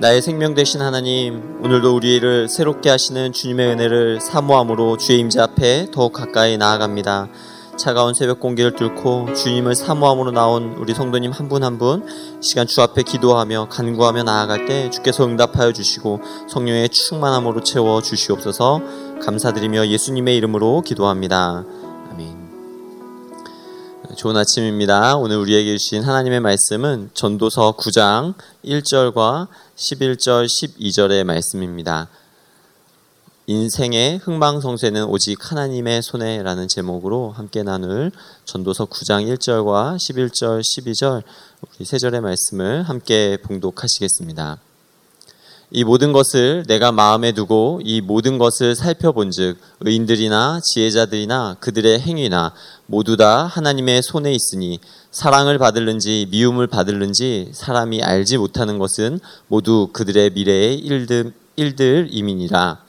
나의 생명 되신 하나님, 오늘도 우리를 새롭게 하시는 주님의 은혜를 사모함으로 주의 임재 앞에 더욱 가까이 나아갑니다. 차가운 새벽 공기를 뚫고 주님을 사모함으로 나온 우리 성도님 한 분 한 분 시간 주 앞에 기도하며 간구하며 나아갈 때 주께서 응답하여 주시고 성령의 충만함으로 채워 주시옵소서 감사드리며 예수님의 이름으로 기도합니다. 좋은 아침입니다. 오늘 우리에게 주신 하나님의 말씀은 전도서 9장 1절과 11절, 12절의 말씀입니다. 인생의 흥망성쇠는 오직 하나님의 손에라는 제목으로 함께 나눌 전도서 9장 1절과 11절, 12절 우리 세 절의 말씀을 함께 봉독하시겠습니다. 이 모든 것을 내가 마음에 두고 이 모든 것을 살펴본즉 의인들이나 지혜자들이나 그들의 행위나 모두 다 하나님의 손에 있으니 사랑을 받을는지 미움을 받을는지 사람이 알지 못하는 것은 모두 그들의 미래의 일들, 일들 이민이라.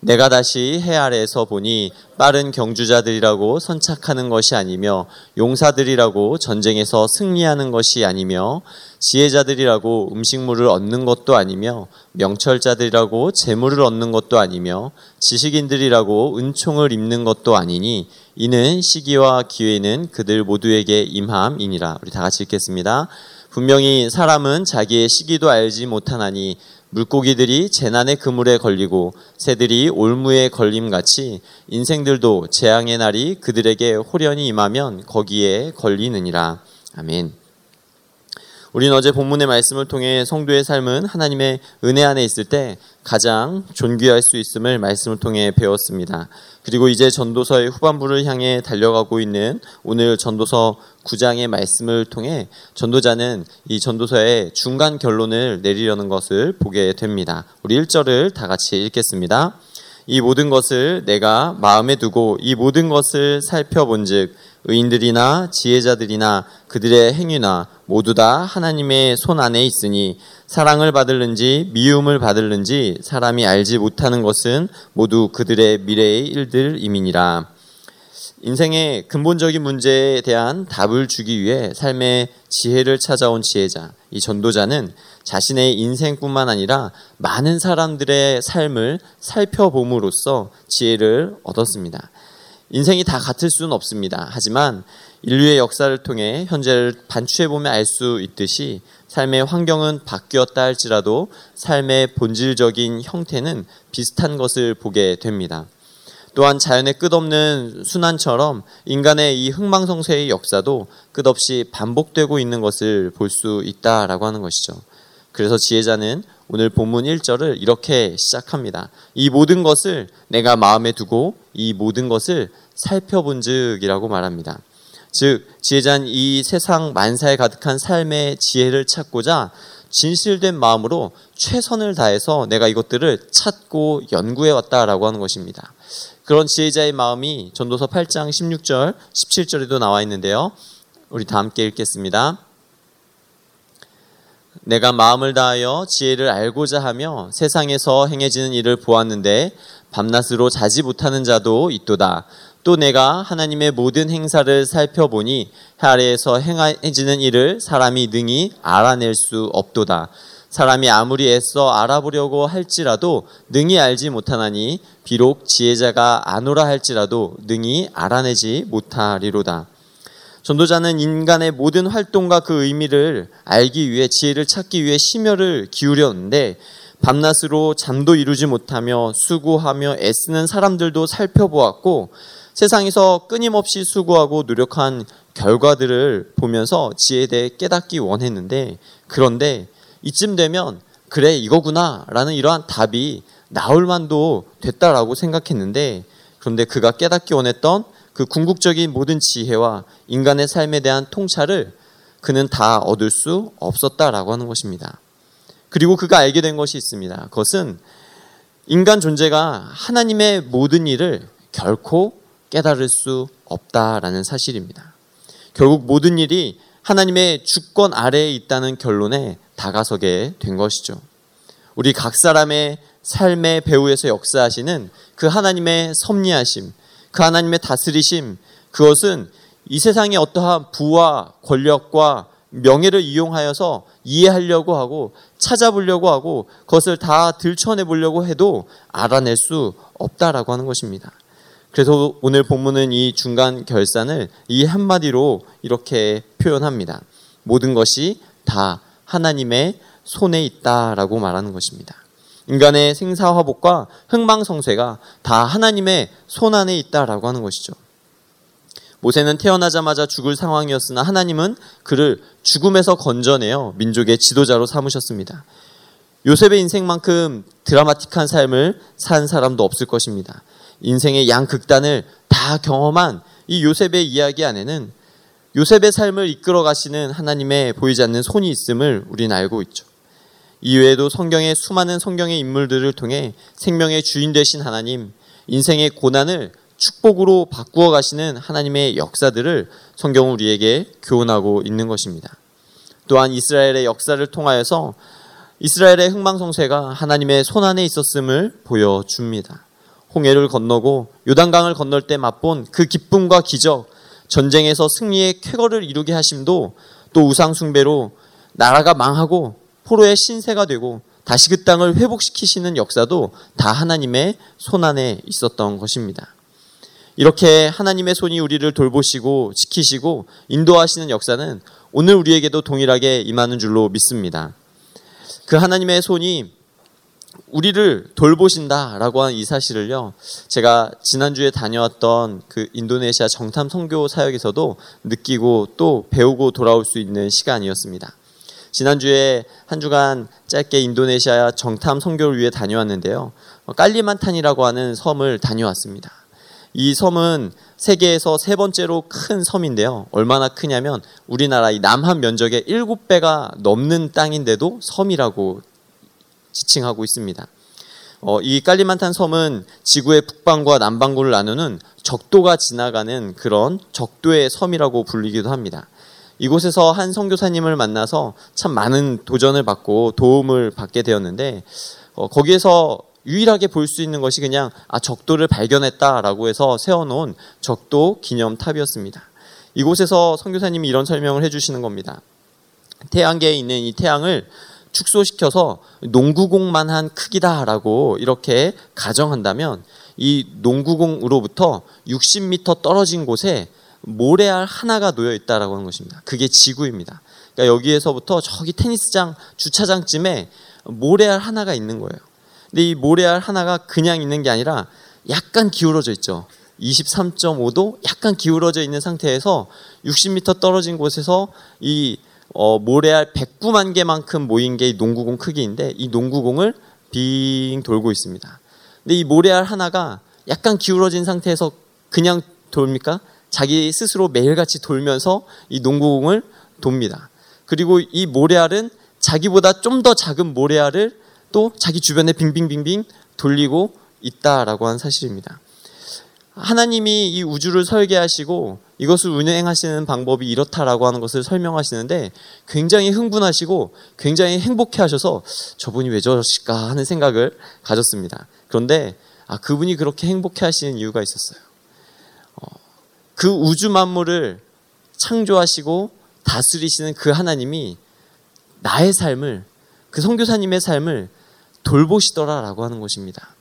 내가 다시 해 아래에서 보니 빠른 경주자들이라고 선착하는 것이 아니며 용사들이라고 전쟁에서 승리하는 것이 아니며 지혜자들이라고 음식물을 얻는 것도 아니며 명철자들이라고 재물을 얻는 것도 아니며 지식인들이라고 은총을 입는 것도 아니니 이는 시기와 기회는 그들 모두에게 임함이니라. 우리 다 같이 읽겠습니다. 분명히 사람은 자기의 시기도 알지 못하나니 물고기들이 재난의 그물에 걸리고 새들이 올무에 걸림같이 인생들도 재앙의 날이 그들에게 홀연히 임하면 거기에 걸리느니라. 아멘. 우리는 어제 본문의 말씀을 통해 성도의 삶은 하나님의 은혜 안에 있을 때 가장 존귀할 수 있음을 말씀을 통해 배웠습니다. 그리고 이제 전도서의 후반부를 향해 달려가고 있는 오늘 전도서 9장의 말씀을 통해 전도자는 이 전도서의 중간 결론을 내리려는 것을 보게 됩니다. 우리 1절을 다 같이 읽겠습니다. 이 모든 것을 내가 마음에 두고 이 모든 것을 살펴본즉 의인들이나 지혜자들이나 그들의 행위나 모두 다 하나님의 손 안에 있으니 사랑을 받을는지 미움을 받을는지 사람이 알지 못하는 것은 모두 그들의 미래의 일들이민이라. 인생의 근본적인 문제에 대한 답을 주기 위해 삶의 지혜를 찾아온 지혜자, 이 전도자는 자신의 인생뿐만 아니라 많은 사람들의 삶을 살펴봄으로써 지혜를 얻었습니다. 인생이 다 같을 수는 없습니다. 하지만 인류의 역사를 통해 현재를 반추해 보면 알 수 있듯이 삶의 환경은 바뀌었다 할지라도 삶의 본질적인 형태는 비슷한 것을 보게 됩니다. 또한 자연의 끝없는 순환처럼 인간의 이 흥망성쇠의 역사도 끝없이 반복되고 있는 것을 볼 수 있다라고 하는 것이죠. 그래서 지혜자는 오늘 본문 1절을 이렇게 시작합니다. 이 모든 것을 내가 마음에 두고 이 모든 것을 살펴본 즉이라고 말합니다. 즉, 지혜자는 이 세상 만사에 가득한 삶의 지혜를 찾고자 진실된 마음으로 최선을 다해서 내가 이것들을 찾고 연구해 왔다라고 하는 것입니다. 그런 지혜자의 마음이 전도서 8장 16절, 17절에도 나와 있는데요. 우리 다 함께 읽겠습니다. 내가 마음을 다하여 지혜를 알고자 하며 세상에서 행해지는 일을 보았는데 밤낮으로 자지 못하는 자도 있도다. 또 내가 하나님의 모든 행사를 살펴보니 해 아래에서 행해지는 일을 사람이 능히 알아낼 수 없도다. 사람이 아무리 애써 알아보려고 할지라도 능히 알지 못하나니 비록 지혜자가 아노라 할지라도 능히 알아내지 못하리로다. 전도자는 인간의 모든 활동과 그 의미를 알기 위해 지혜를 찾기 위해 심혈을 기울였는데 밤낮으로 잠도 이루지 못하며 수고하며 애쓰는 사람들도 살펴보았고 세상에서 끊임없이 수고하고 노력한 결과들을 보면서 지혜에 대해 깨닫기 원했는데 그런데 이쯤 되면 그래 이거구나 라는 이러한 답이 나올 만도 됐다라고 생각했는데 그런데 그가 깨닫기 원했던 그 궁극적인 모든 지혜와 인간의 삶에 대한 통찰을 그는 다 얻을 수 없었다라고 하는 것입니다. 그리고 그가 알게 된 것이 있습니다. 그것은 인간 존재가 하나님의 모든 일을 결코 깨달을 수 없다라는 사실입니다. 결국 모든 일이 하나님의 주권 아래에 있다는 결론에 다가서게 된 것이죠. 우리 각 사람의 삶의 배후에서 역사하시는 그 하나님의 섭리하심, 그 하나님의 다스리심 그것은 이 세상의 어떠한 부와 권력과 명예를 이용하여서 이해하려고 하고 찾아보려고 하고 그것을 다 들춰내 보려고 해도 알아낼 수 없다라고 하는 것입니다. 그래서 오늘 본문은 이 중간 결산을 이 한마디로 이렇게 표현합니다. 모든 것이 다 하나님의 손에 있다라고 말하는 것입니다. 인간의 생사화복과 흥망성쇠가 다 하나님의 손 안에 있다라고 하는 것이죠. 모세는 태어나자마자 죽을 상황이었으나 하나님은 그를 죽음에서 건져내어 민족의 지도자로 삼으셨습니다. 요셉의 인생만큼 드라마틱한 삶을 산 사람도 없을 것입니다. 인생의 양극단을 다 경험한 이 요셉의 이야기 안에는 요셉의 삶을 이끌어 가시는 하나님의 보이지 않는 손이 있음을 우리는 알고 있죠. 이외에도 성경의 수많은 성경의 인물들을 통해 생명의 주인 되신 하나님, 인생의 고난을 축복으로 바꾸어 가시는 하나님의 역사들을 성경은 우리에게 교훈하고 있는 것입니다. 또한 이스라엘의 역사를 통하여서 이스라엘의 흥망성쇠가 하나님의 손 안에 있었음을 보여줍니다. 홍해를 건너고 요단강을 건널 때 맛본 그 기쁨과 기적, 전쟁에서 승리의 쾌거를 이루게 하심도 또 우상숭배로 나라가 망하고 포로의 신세가 되고 다시 그 땅을 회복시키시는 역사도 다 하나님의 손 안에 있었던 것입니다. 이렇게 하나님의 손이 우리를 돌보시고 지키시고 인도하시는 역사는 오늘 우리에게도 동일하게 임하는 줄로 믿습니다. 그 하나님의 손이 우리를 돌보신다라고 하는 이 사실을요, 제가 지난주에 다녀왔던 그 인도네시아 정탐 선교 사역에서도 느끼고 또 배우고 돌아올 수 있는 시간이었습니다. 지난주에 한 주간 짧게 인도네시아 정탐 선교를 위해 다녀왔는데요. 깔리만탄이라고 하는 섬을 다녀왔습니다. 이 섬은 세계에서 세 번째로 큰 섬인데요. 얼마나 크냐면 우리나라 이 남한 면적의 7배가 넘는 땅인데도 섬이라고 지칭하고 있습니다. 어, 이 깔리만탄 섬은 지구의 북방과 남반구를 나누는 적도가 지나가는 그런 적도의 섬이라고 불리기도 합니다. 이곳에서 한 선교사님을 만나서 참 많은 도전을 받고 도움을 받게 되었는데 어, 거기에서 유일하게 볼 수 있는 것이 그냥 아 적도를 발견했다라고 해서 세워놓은 적도 기념탑이었습니다. 이곳에서 선교사님이 이런 설명을 해주시는 겁니다. 태양계에 있는 이 태양을 축소시켜서 농구공만 한 크기다라고 이렇게 가정한다면 이 농구공으로부터 60m 떨어진 곳에 모래알 하나가 놓여 있다라고 하는 것입니다. 그게 지구입니다. 그러니까 여기에서부터 저기 테니스장 주차장쯤에 모래알 하나가 있는 거예요. 근데 이 모래알 하나가 그냥 있는 게 아니라 약간 기울어져 있죠. 23.5도 약간 기울어져 있는 상태에서 60m 떨어진 곳에서 이 어, 모래알 109만 개만큼 모인 게 농구공 크기인데 이 농구공을 빙 돌고 있습니다. 근데 이 모래알 하나가 약간 기울어진 상태에서 그냥 돌입니까? 자기 스스로 매일같이 돌면서 이 농구공을 돕니다. 그리고 이 모래알은 자기보다 좀 더 작은 모래알을 또 자기 주변에 빙빙빙빙 돌리고 있다라고 하는 사실입니다. 하나님이 이 우주를 설계하시고 이것을 운행하시는 방법이 이렇다라고 하는 것을 설명하시는데 굉장히 흥분하시고 굉장히 행복해 하셔서 저분이 왜 저러실까 하는 생각을 가졌습니다. 그런데 아, 그분이 그렇게 행복해 하시는 이유가 있었어요. 어, 그 우주 만물을 창조하시고 다스리시는 그 하나님이 나의 삶을 그 선교사님의 삶을 돌보시더라라고 하는 것입니다.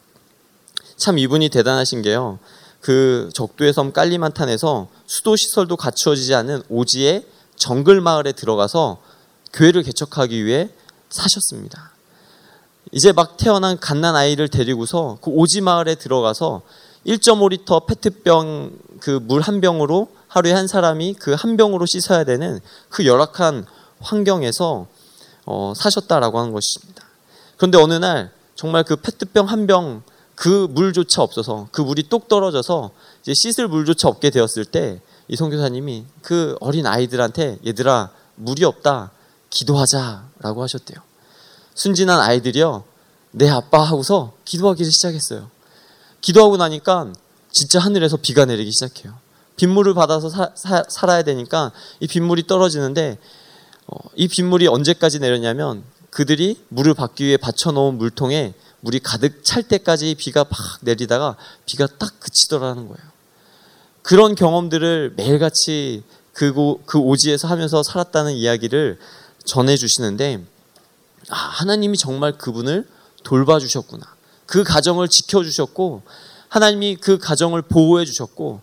참 이분이 대단하신 게요. 그 적도의 섬 깔리만탄에서 수도 시설도 갖추어지지 않은 오지의 정글 마을에 들어가서 교회를 개척하기 위해 사셨습니다. 이제 막 태어난 갓난 아이를 데리고서 그 오지 마을에 들어가서 1.5리터 페트병 그 물 한 병으로 하루에 한 사람이 그 한 병으로 씻어야 되는 그 열악한 환경에서 어, 사셨다라고 하는 것입니다. 그런데 어느 날 정말 그 페트병 한 병 그 물조차 없어서 그 물이 똑 떨어져서 이제 씻을 물조차 없게 되었을 때 이 선교사님이 그 어린 아이들한테 얘들아 물이 없다 기도하자라고 하셨대요. 순진한 아이들이요 내 아빠 하고서 기도하기 시작했어요. 기도하고 나니까 진짜 하늘에서 비가 내리기 시작해요. 빗물을 받아서 사, 사, 살아야 되니까 이 빗물이 떨어지는데 어, 이 빗물이 언제까지 내렸냐면 그들이 물을 받기 위해 받쳐놓은 물통에 물이 가득 찰 때까지 비가 막 내리다가 비가 딱 그치더라는 거예요. 그런 경험들을 매일같이 그, 그 오지에서 하면서 살았다는 이야기를 전해주시는데 아, 하나님이 정말 그분을 돌봐주셨구나. 그 가정을 지켜주셨고 하나님이 그 가정을 보호해 주셨고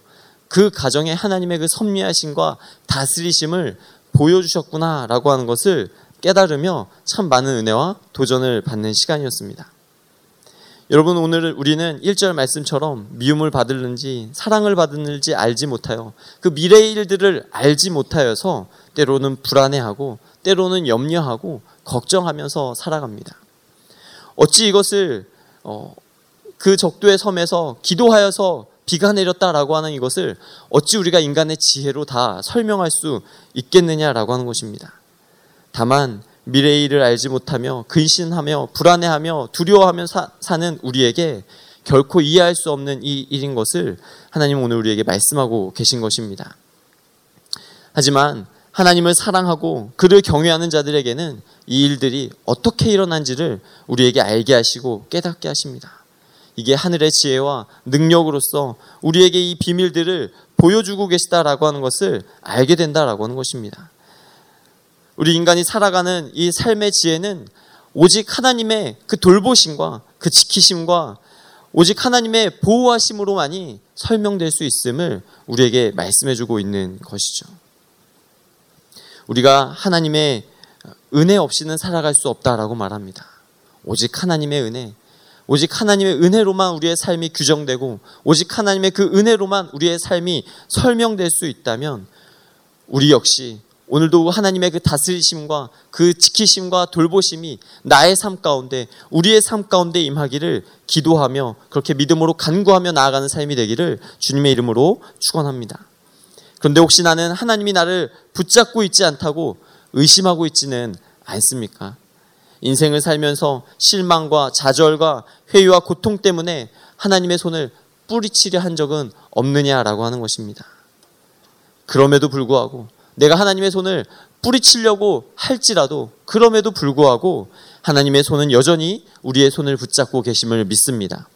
그 가정에 하나님의 그 섭리하심과 다스리심을 보여주셨구나라고 하는 것을 깨달으며 참 많은 은혜와 도전을 받는 시간이었습니다. 여러분 오늘 우리는 1절 말씀처럼 미움을 받을는지 사랑을 받을는지 알지 못하여 그 미래의 일들을 알지 못하여서 때로는 불안해하고 때로는 염려하고 걱정하면서 살아갑니다. 어찌 이것을 어, 그 적도의 섬에서 기도하여서 비가 내렸다라고 하는 이것을 어찌 우리가 인간의 지혜로 다 설명할 수 있겠느냐라고 하는 것입니다. 다만 미래의 일을 알지 못하며 근신하며 불안해하며 두려워하며 사, 사는 우리에게 결코 이해할 수 없는 이 일인 것을 하나님 오늘 우리에게 말씀하고 계신 것입니다. 하지만 하나님을 사랑하고 그를 경외하는 자들에게는 이 일들이 어떻게 일어난지를 우리에게 알게 하시고 깨닫게 하십니다. 이게 하늘의 지혜와 능력으로서 우리에게 이 비밀들을 보여주고 계시다라고 하는 것을 알게 된다라고 하는 것입니다. 우리 인간이 살아가는 이 삶의 지혜는 오직 하나님의 그 돌보심과 그 지키심과 오직 하나님의 보호하심으로만이 설명될 수 있음을 우리에게 말씀해주고 있는 것이죠. 우리가 하나님의 은혜 없이는 살아갈 수 없다라고 말합니다. 오직 하나님의 은혜, 오직 하나님의 은혜로만 우리의 삶이 규정되고 오직 하나님의 그 은혜로만 우리의 삶이 설명될 수 있다면 우리 역시 오늘도 하나님의 그 다스리심과 그 지키심과 돌보심이 나의 삶 가운데 우리의 삶 가운데 임하기를 기도하며 그렇게 믿음으로 간구하며 나아가는 삶이 되기를 주님의 이름으로 축원합니다. 그런데 혹시 나는 하나님이 나를 붙잡고 있지 않다고 의심하고 있지는 않습니까? 인생을 살면서 실망과 좌절과 회의와 고통 때문에 하나님의 손을 뿌리치려 한 적은 없느냐라고 하는 것입니다. 그럼에도 불구하고 내가 하나님의 손을 뿌리치려고 할지라도 그럼에도 불구하고 하나님의 손은 여전히 우리의 손을 붙잡고 계심을 믿습니다.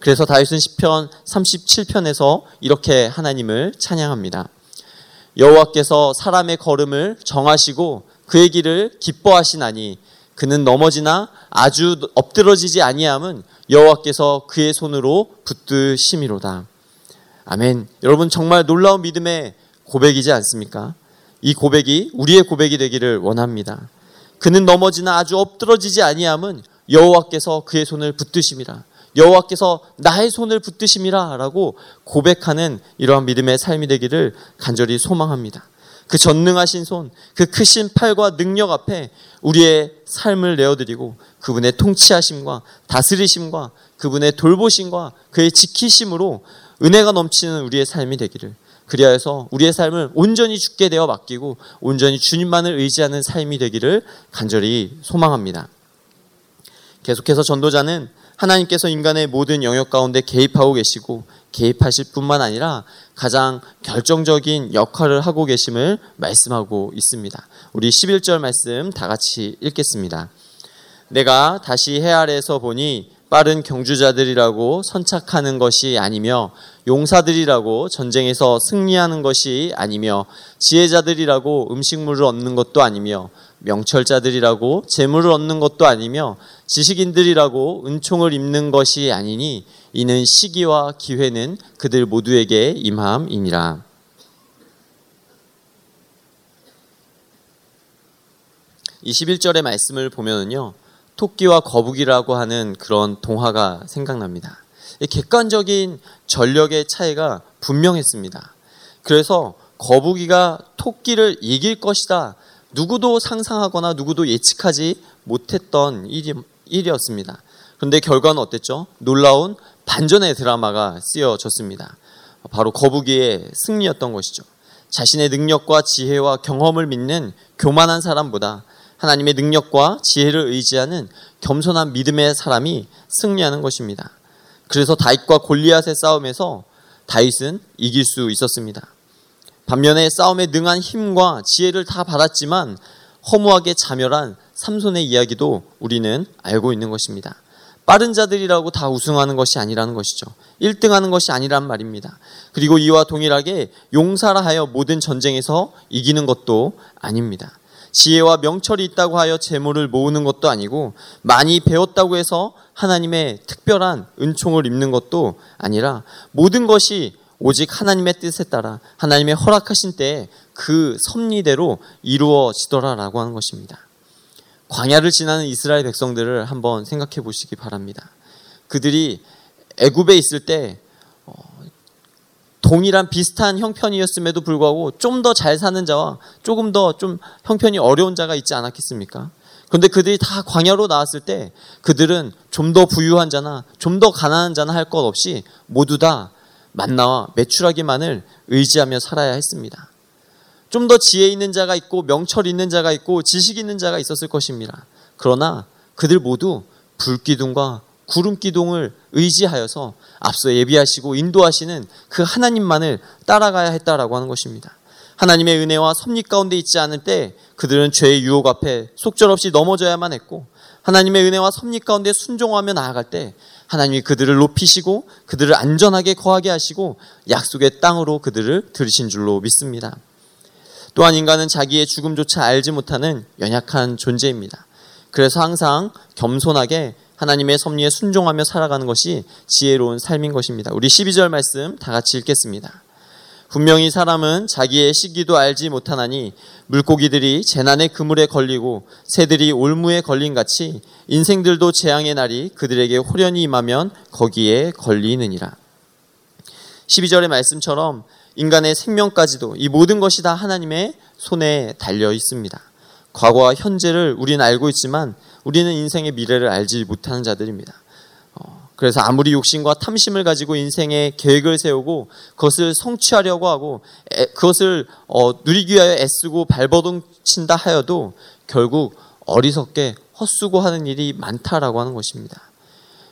그래서 다윗은 시편 37편에서 이렇게 하나님을 찬양합니다. 여호와께서 사람의 걸음을 정하시고 그의 길을 기뻐하시나니 그는 넘어지나 아주 엎드러지지 아니함은 여호와께서 그의 손으로 붙드심이로다. 아멘. 여러분 정말 놀라운 믿음의 고백이지 않습니까? 이 고백이 우리의 고백이 되기를 원합니다. 그는 넘어지나 아주 엎드러지지 아니함은 여호와께서 그의 손을 붙드심이라. 여호와께서 나의 손을 붙드심이라라고 고백하는 이러한 믿음의 삶이 되기를 간절히 소망합니다. 그 전능하신 손, 그 크신 팔과 능력 앞에 우리의 삶을 내어드리고 그분의 통치하심과 다스리심과 그분의 돌보심과 그의 지키심으로 은혜가 넘치는 우리의 삶이 되기를 그리하여서 우리의 삶을 온전히 죽게 되어 맡기고 온전히 주님만을 의지하는 삶이 되기를 간절히 소망합니다. 계속해서 전도자는 하나님께서 인간의 모든 영역 가운데 개입하고 계시고 개입하실 뿐만 아니라 가장 결정적인 역할을 하고 계심을 말씀하고 있습니다. 우리 11절 말씀 다 같이 읽겠습니다. 내가 다시 해 아래에서 보니 빠른 경주자들이라고 선착하는 것이 아니며 용사들이라고 전쟁에서 승리하는 것이 아니며 지혜자들이라고 음식물을 얻는 것도 아니며 명철자들이라고 재물을 얻는 것도 아니며 지식인들이라고 은총을 입는 것이 아니니 이는 시기와 기회는 그들 모두에게 임함이니라. 이 11절의 말씀을 보면은요. 토끼와 거북이라고 하는 그런 동화가 생각납니다. 객관적인 전력의 차이가 분명했습니다. 그래서 거북이가 토끼를 이길 것이다. 누구도 상상하거나 누구도 예측하지 못했던 일이, 일이었습니다. 그런데 결과는 어땠죠? 놀라운 반전의 드라마가 쓰여졌습니다. 바로 거북이의 승리였던 것이죠. 자신의 능력과 지혜와 경험을 믿는 교만한 사람보다 하나님의 능력과 지혜를 의지하는 겸손한 믿음의 사람이 승리하는 것입니다. 그래서 다윗과 골리앗의 싸움에서 다윗은 이길 수 있었습니다. 반면에 싸움에 능한 힘과 지혜를 다 받았지만 허무하게 자멸한 삼손의 이야기도 우리는 알고 있는 것입니다. 빠른 자들이라고 다 우승하는 것이 아니라는 것이죠. 1등 하는 것이 아니란 말입니다. 그리고 이와 동일하게 용사라 하여 모든 전쟁에서 이기는 것도 아닙니다. 지혜와 명철이 있다고 하여 재물을 모으는 것도 아니고 많이 배웠다고 해서 하나님의 특별한 은총을 입는 것도 아니라 모든 것이 오직 하나님의 뜻에 따라 하나님의 허락하신 때에 그 섭리대로 이루어지더라라고 하는 것입니다. 광야를 지나는 이스라엘 백성들을 한번 생각해 보시기 바랍니다. 그들이 애굽에 있을 때 어, 동일한 비슷한 형편이었음에도 불구하고 좀 더 잘 사는 자와 조금 더 좀 형편이 어려운 자가 있지 않았겠습니까? 그런데 그들이 다 광야로 나왔을 때 그들은 좀 더 부유한 자나 좀 더 가난한 자나 할 것 없이 모두 다 만나와 매출하기만을 의지하며 살아야 했습니다. 좀 더 지혜 있는 자가 있고 명철 있는 자가 있고 지식 있는 자가 있었을 것입니다. 그러나 그들 모두 불기둥과 구름기둥을 의지하여서 앞서 예비하시고 인도하시는 그 하나님만을 따라가야 했다라고 하는 것입니다. 하나님의 은혜와 섭리 가운데 있지 않을 때 그들은 죄의 유혹 앞에 속절없이 넘어져야만 했고 하나님의 은혜와 섭리 가운데 순종하며 나아갈 때 하나님이 그들을 높이시고 그들을 안전하게 거하게 하시고 약속의 땅으로 그들을 들으신 줄로 믿습니다. 또한 인간은 자기의 죽음조차 알지 못하는 연약한 존재입니다. 그래서 항상 겸손하게 하나님의 섭리에 순종하며 살아가는 것이 지혜로운 삶인 것입니다. 우리 12절 말씀 다 같이 읽겠습니다. 분명히 사람은 자기의 시기도 알지 못하나니 물고기들이 재난의 그물에 걸리고 새들이 올무에 걸린 같이 인생들도 재앙의 날이 그들에게 홀연히 임하면 거기에 걸리느니라. 12절의 말씀처럼 인간의 생명까지도 이 모든 것이 다 하나님의 손에 달려 있습니다. 과거와 현재를 우리는 알고 있지만 우리는 인생의 미래를 알지 못하는 자들입니다. 어, 그래서 아무리 욕심과 탐심을 가지고 인생의 계획을 세우고 그것을 성취하려고 하고 그것을 어, 누리기 위하여 애쓰고 발버둥 친다 하여도 결국 어리석게 헛수고하는 일이 많다라고 하는 것입니다.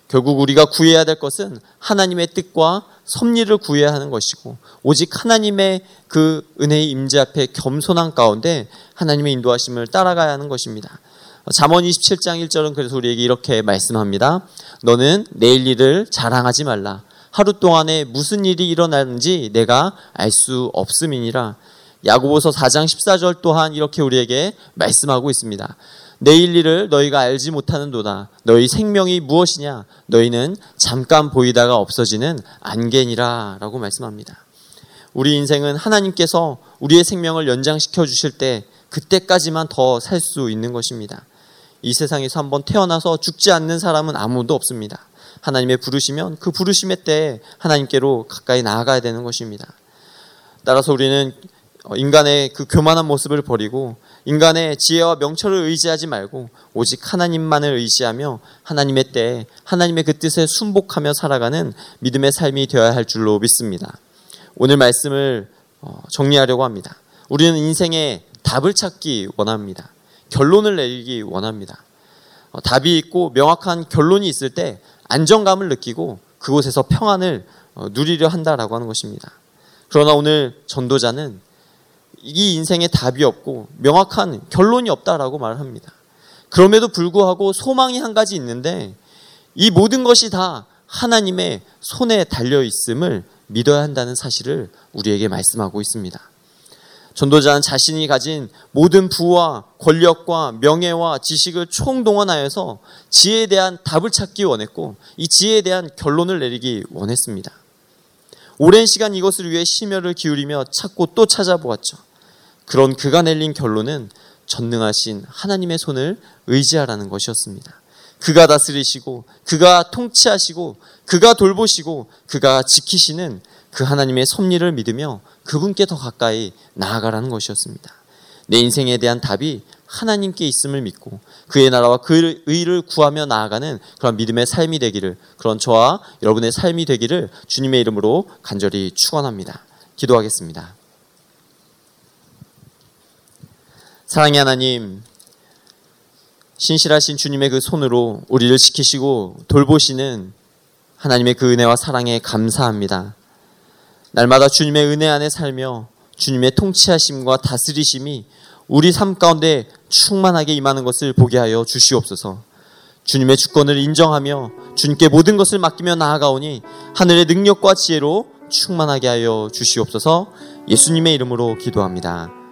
결국 우리가 구해야 될 것은 하나님의 뜻과 섭리를 구해야 하는 것이고 오직 하나님의 그 은혜의 임재 앞에 겸손한 가운데 하나님의 인도하심을 따라가야 하는 것입니다. 잠언 27장 1절은 그래서 우리에게 이렇게 말씀합니다. 너는 내일 일을 자랑하지 말라. 하루 동안에 무슨 일이 일어나는지 내가 알 수 없음이니라. 야고보서 4장 14절 또한 이렇게 우리에게 말씀하고 있습니다. 내일 일을 너희가 알지 못하는도다. 너희 생명이 무엇이냐? 너희는 잠깐 보이다가 없어지는 안개니라. 라고 말씀합니다. 우리 인생은 하나님께서 우리의 생명을 연장시켜 주실 때 그때까지만 더 살 수 있는 것입니다. 이 세상에서 한번 태어나서 죽지 않는 사람은 아무도 없습니다. 하나님의 부르시면 그 부르심의 때에 하나님께로 가까이 나아가야 되는 것입니다. 따라서 우리는 인간의 그 교만한 모습을 버리고 인간의 지혜와 명철을 의지하지 말고 오직 하나님만을 의지하며 하나님의 때에 하나님의 그 뜻에 순복하며 살아가는 믿음의 삶이 되어야 할 줄로 믿습니다. 오늘 말씀을 어, 정리하려고 합니다. 우리는 인생의 답을 찾기 원합니다. 결론을 내리기 원합니다. 어, 답이 있고 명확한 결론이 있을 때 안정감을 느끼고 그곳에서 평안을 어, 누리려 한다라고 하는 것입니다. 그러나 오늘 전도자는 이 인생에 답이 없고 명확한 결론이 없다라고 말을 합니다. 그럼에도 불구하고 소망이 한 가지 있는데 이 모든 것이 다 하나님의 손에 달려 있음을 믿어야 한다는 사실을 우리에게 말씀하고 있습니다. 전도자는 자신이 가진 모든 부와 권력과 명예와 지식을 총동원하여서 지혜에 대한 답을 찾기 원했고 이 지혜에 대한 결론을 내리기 원했습니다. 오랜 시간 이것을 위해 심혈을 기울이며 찾고 또 찾아보았죠. 그런 그가 내린 결론은 전능하신 하나님의 손을 의지하라는 것이었습니다. 그가 다스리시고, 그가 통치하시고, 그가 돌보시고, 그가 지키시는 그 하나님의 섭리를 믿으며 그분께 더 가까이 나아가라는 것이었습니다. 내 인생에 대한 답이 하나님께 있음을 믿고 그의 나라와 그 의를 구하며 나아가는 그런 믿음의 삶이 되기를 그런 저와 여러분의 삶이 되기를 주님의 이름으로 간절히 축원합니다. 기도하겠습니다. 사랑의 하나님, 신실하신 주님의 그 손으로 우리를 지키시고 돌보시는 하나님의 그 은혜와 사랑에 감사합니다. 날마다 주님의 은혜 안에 살며 주님의 통치하심과 다스리심이 우리 삶 가운데 충만하게 임하는 것을 보게 하여 주시옵소서. 주님의 주권을 인정하며 주님께 모든 것을 맡기며 나아가오니 하늘의 능력과 지혜로 충만하게 하여 주시옵소서 예수님의 이름으로 기도합니다.